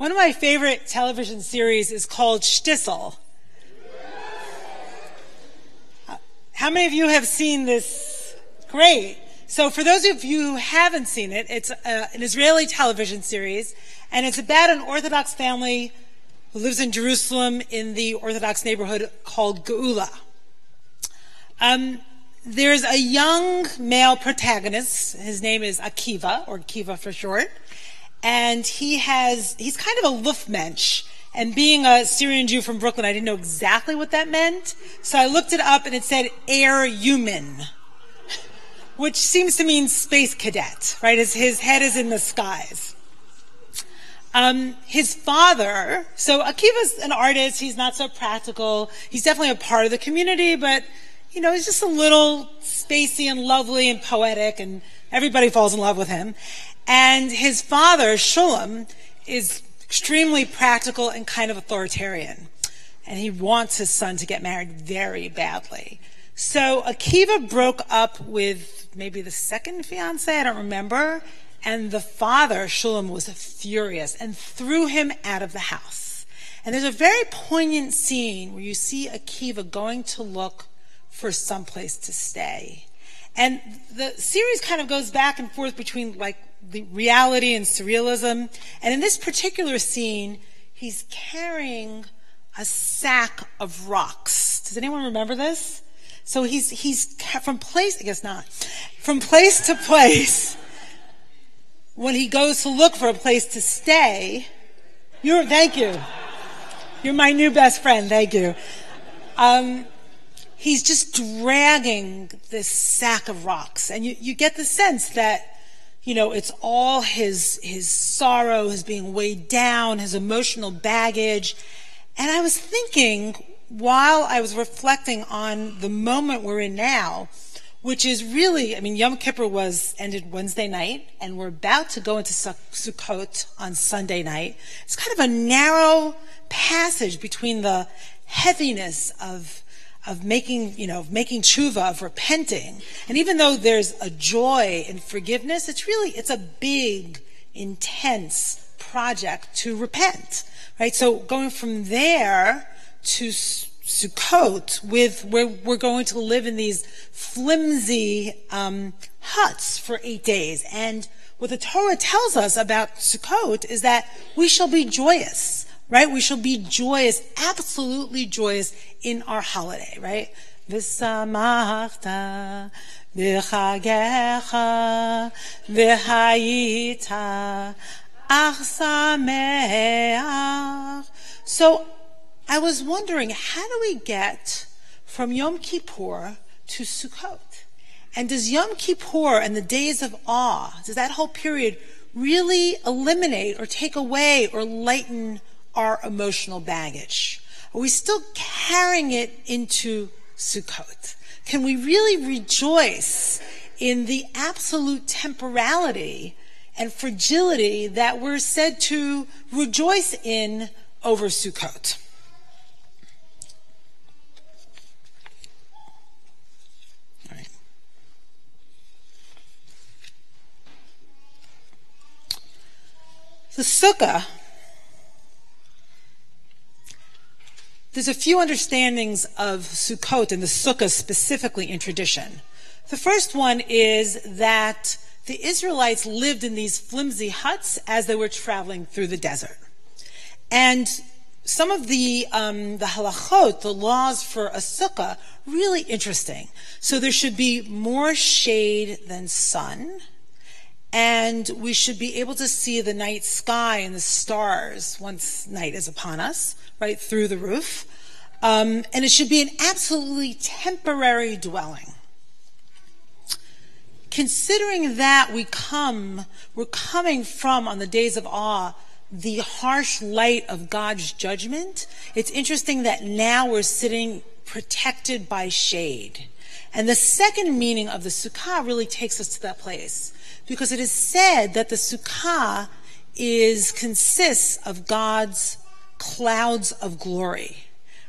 One of my favorite television series is called Shtisel. How many of you have seen this? Great. So for those of you who haven't seen it, it's uh, an Israeli television series, and it's about an Orthodox family who lives in Jerusalem in the Orthodox neighborhood called Geula. Um, there's a young male protagonist. His name is Akiva, or Kiva for short. And he has, he's kind of a Luftmensch. And being a Syrian Jew from Brooklyn, I didn't know exactly what that meant. So I looked it up and it said air human, which seems to mean space cadet, right? As his head is in the skies. Um, his father, so Akiva's an artist. He's not so practical. He's definitely a part of the community, but you know, he's just a little spacey and lovely and poetic, and everybody falls in love with him. And his father, Shulem, is extremely practical and kind of authoritarian. And he wants his son to get married very badly. So Akiva broke up with maybe the second fiance, I don't remember. And the father, Shulem, was furious and threw him out of the house. And there's a very poignant scene where you see Akiva going to look for some place to stay. And the series kind of goes back and forth between like the reality and surrealism. And in this particular scene, he's carrying a sack of rocks. Does anyone remember this? So he's, he's from place, I guess not, from place to place. When he goes to look for a place to stay, you're, thank you. You're my new best friend. Thank you. Um, he's just dragging this sack of rocks. And you, you get the sense that, you know, it's all his, his sorrow, his being weighed down, his emotional baggage. And I was thinking while I was reflecting on the moment we're in now, which is really, I mean, Yom Kippur was ended Wednesday night, and we're about to go into Sukkot on Sunday night. It's kind of a narrow passage between the heaviness of of making, you know, of making tshuva, of repenting. And even though there's a joy in forgiveness, it's really, it's a big, intense project to repent, right? So going from there to Sukkot with where we're going to live in these flimsy um, huts for eight days. And what the Torah tells us about Sukkot is that we shall be joyous right? We shall be joyous, absolutely joyous in our holiday, right? V'samachta v'chagecha v'hayita So I was wondering, how do we get from Yom Kippur to Sukkot? And does Yom Kippur and the days of awe, does that whole period really eliminate or take away or lighten our emotional baggage? Are we still carrying it into Sukkot? Can we really rejoice in the absolute temporality and fragility that we're said to rejoice in over Sukkot? The sukkah There's a few understandings of Sukkot and the Sukkah specifically in tradition. The first one is that the Israelites lived in these flimsy huts as they were traveling through the desert. And some of the um, the halachot, the laws for a sukkah, really interesting. So there should be more shade than sun, and we should be able to see the night sky and the stars once night is upon us right through the roof. Um, and it should be an absolutely temporary dwelling. Considering that we come, we're coming from on the days of awe, the harsh light of God's judgment, it's interesting that now we're sitting protected by shade. And the second meaning of the sukkah really takes us to that place because it is said that the sukkah is consists of God's clouds of glory,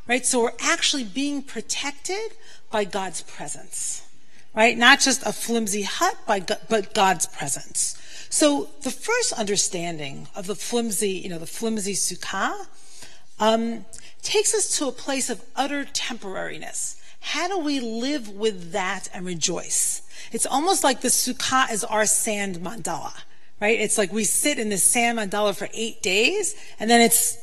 right? So we're actually being protected by God's presence, right? Not just a flimsy hut, but God's presence. So the first understanding of the flimsy, you know, the flimsy sukkah, um, takes us to a place of utter temporariness. How do we live with that and rejoice? It's almost like the sukkah is our sand mandala, right? It's like we sit in the sand mandala for eight days and then it's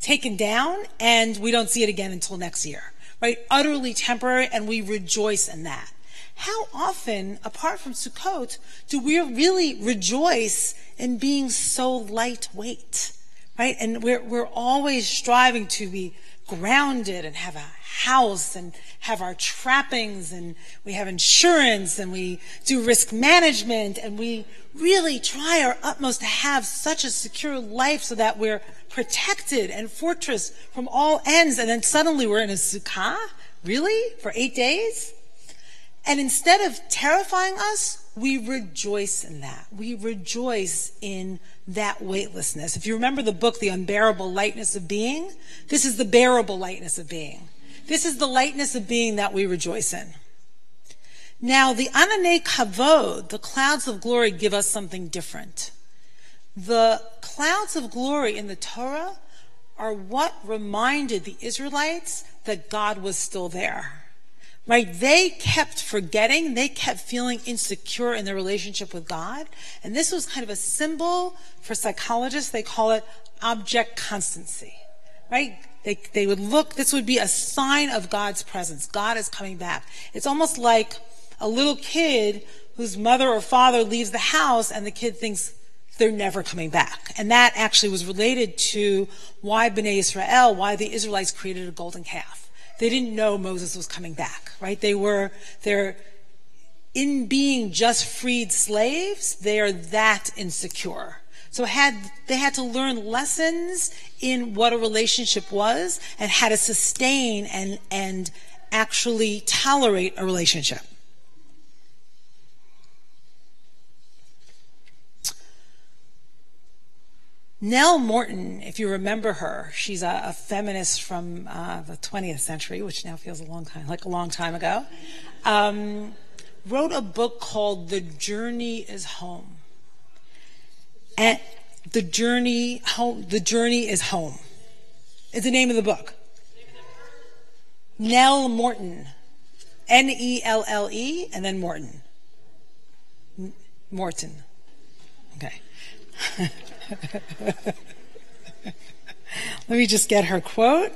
taken down and we don't see it again until next year, right? Utterly temporary and we rejoice in that. How often, apart from Sukkot, do we really rejoice in being so lightweight? Right? And we're, we're always striving to be grounded and have a house and have our trappings and we have insurance and we do risk management and we really try our utmost to have such a secure life so that we're protected and fortress from all ends. And then suddenly we're in a sukkah? Really? For eight days? And instead of terrifying us, we rejoice in that. We rejoice in that weightlessness. If you remember the book, The Unbearable Lightness of Being, this is the bearable lightness of being. This is the lightness of being that we rejoice in. Now, the Anane Kavod, the clouds of glory, give us something different. The clouds of glory in the Torah are what reminded the Israelites that God was still there right? They kept forgetting, they kept feeling insecure in their relationship with God. And this was kind of a symbol for psychologists, they call it object constancy, right? They, they would look, this would be a sign of God's presence. God is coming back. It's almost like a little kid whose mother or father leaves the house and the kid thinks they're never coming back. And that actually was related to why Bnei Israel, why the Israelites created a golden calf they didn't know Moses was coming back, right? They were, they're, in being just freed slaves, they are that insecure. So had, they had to learn lessons in what a relationship was and how to sustain and, and actually tolerate a relationship. Nelle Morton, if you remember her, she's a, a feminist from uh, the 20th century, which now feels a long time, like a long time ago, um, wrote a book called The Journey is Home. And the journey home, the journey is home. Is the name of the book. Nelle Morton, N E L L E, and then Morton. Morton. Okay. Let me just get her quote.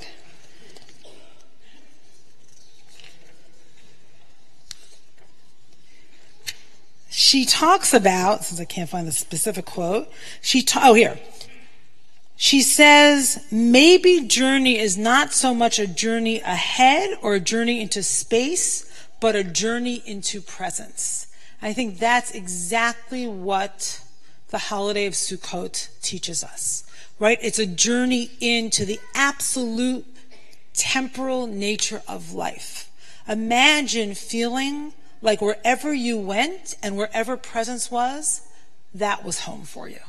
She talks about, since I can't find the specific quote, she, ta- oh, here. She says, maybe journey is not so much a journey ahead or a journey into space, but a journey into presence. I think that's exactly what the holiday of Sukkot teaches us, right? It's a journey into the absolute temporal nature of life. Imagine feeling like wherever you went and wherever presence was, that was home for you.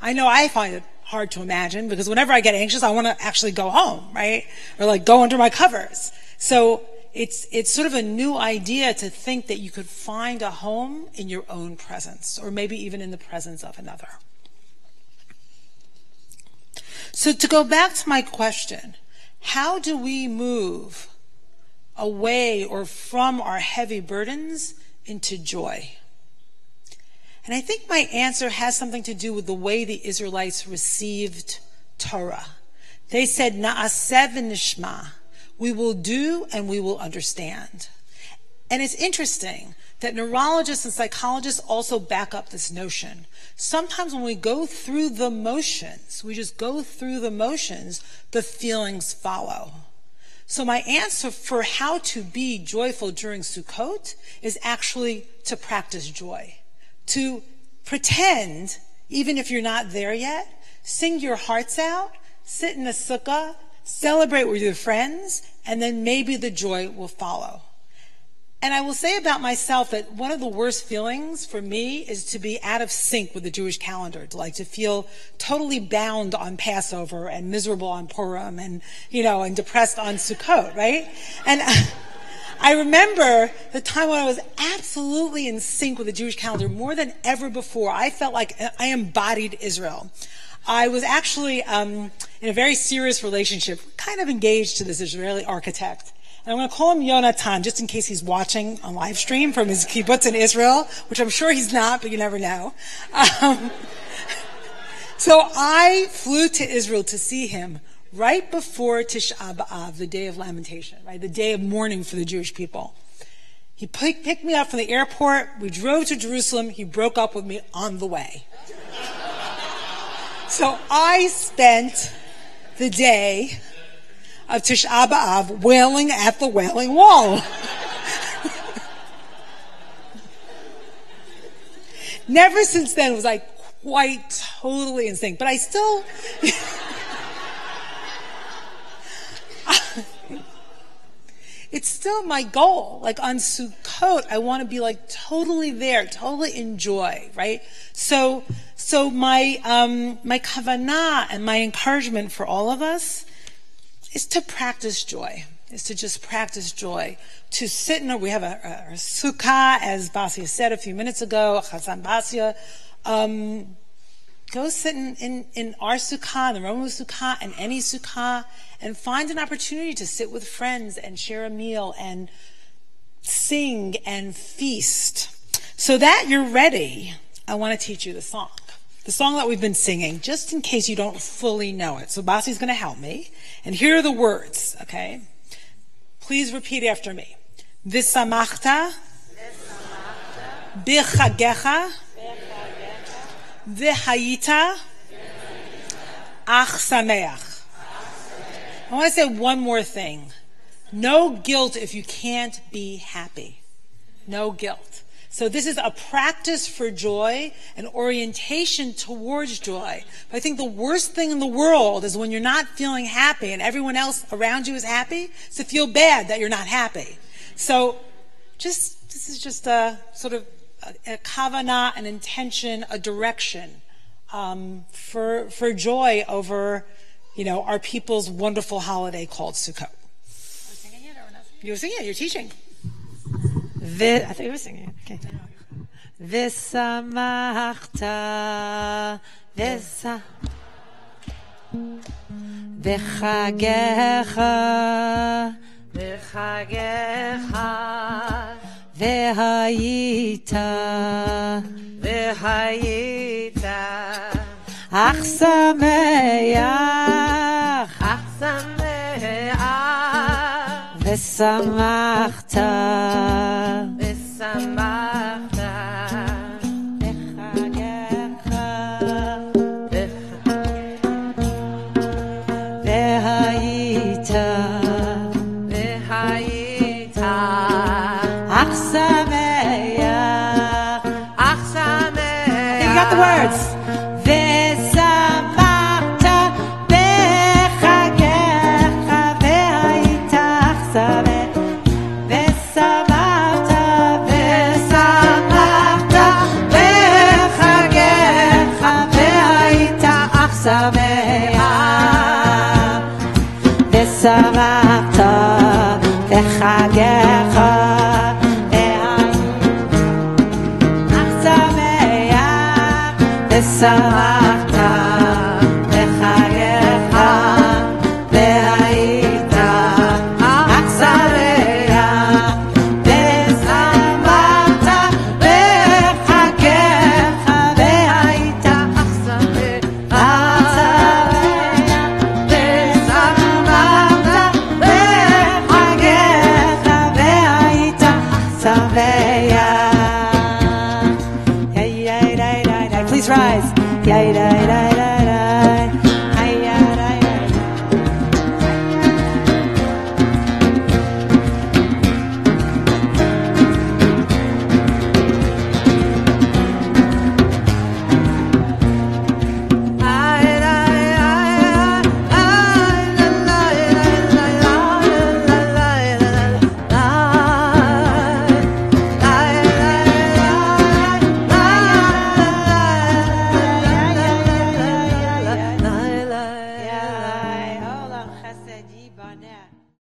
I know I find it hard to imagine because whenever I get anxious, I want to actually go home, right? Or like go under my covers. So it's, it's sort of a new idea to think that you could find a home in your own presence, or maybe even in the presence of another. So, to go back to my question, how do we move away or from our heavy burdens into joy? And I think my answer has something to do with the way the Israelites received Torah. They said, Na'aseh v'nishma. We will do and we will understand. And it's interesting that neurologists and psychologists also back up this notion. Sometimes when we go through the motions, we just go through the motions, the feelings follow. So my answer for how to be joyful during Sukkot is actually to practice joy. To pretend, even if you're not there yet, sing your hearts out, sit in a sukkah, celebrate with your friends, and then maybe the joy will follow. And I will say about myself that one of the worst feelings for me is to be out of sync with the Jewish calendar, to like to feel totally bound on Passover and miserable on Purim and, you know, and depressed on Sukkot, right? And I remember the time when I was absolutely in sync with the Jewish calendar more than ever before. I felt like I embodied Israel. I was actually um, in a very serious relationship, kind of engaged to this Israeli architect. And I'm going to call him Yonatan just in case he's watching on live stream from his kibbutz in Israel, which I'm sure he's not, but you never know. Um, so I flew to Israel to see him right before Tisha B'Av, the day of lamentation, right, the day of mourning for the Jewish people. He picked me up from the airport. We drove to Jerusalem. He broke up with me on the way. So I spent the day of Tisha B'Av wailing at the Wailing Wall. Never since then was I quite totally in sync, but I still. it's still my goal. Like on Sukkot, I want to be like totally there, totally enjoy, right? So, so my, um, my kavanah and my encouragement for all of us is to practice joy, is to just practice joy. To sit in a, we have a, a, a sukkah, as Basia said a few minutes ago, Chazan Basia. Um, go sit in, in, in our sukkah, the Romemu sukkah, and any sukkah, and find an opportunity to sit with friends and share a meal and sing and feast. So that you're ready, I want to teach you the song. The song that we've been singing, just in case you don't fully know it. So Basi's going to help me. And here are the words, okay? Please repeat after me. Visamachta, bichagecha, v'hayita, ach sameach. I want to say one more thing. No guilt if you can't be happy. No guilt. So this is a practice for joy, an orientation towards joy. But I think the worst thing in the world is when you're not feeling happy and everyone else around you is happy, is to feel bad that you're not happy. So just, this is just a sort of a, a kavanah, an intention, a direction um, for, for joy over you know, our people's wonderful holiday called Sukkot. You were singing it, you're teaching. I thought you were singing. Okay. V'samachta, v'sa... v'chagecha, v'chagecha, v'hayita, v'hayita, ach sameach, sameach, v'samachta, passar.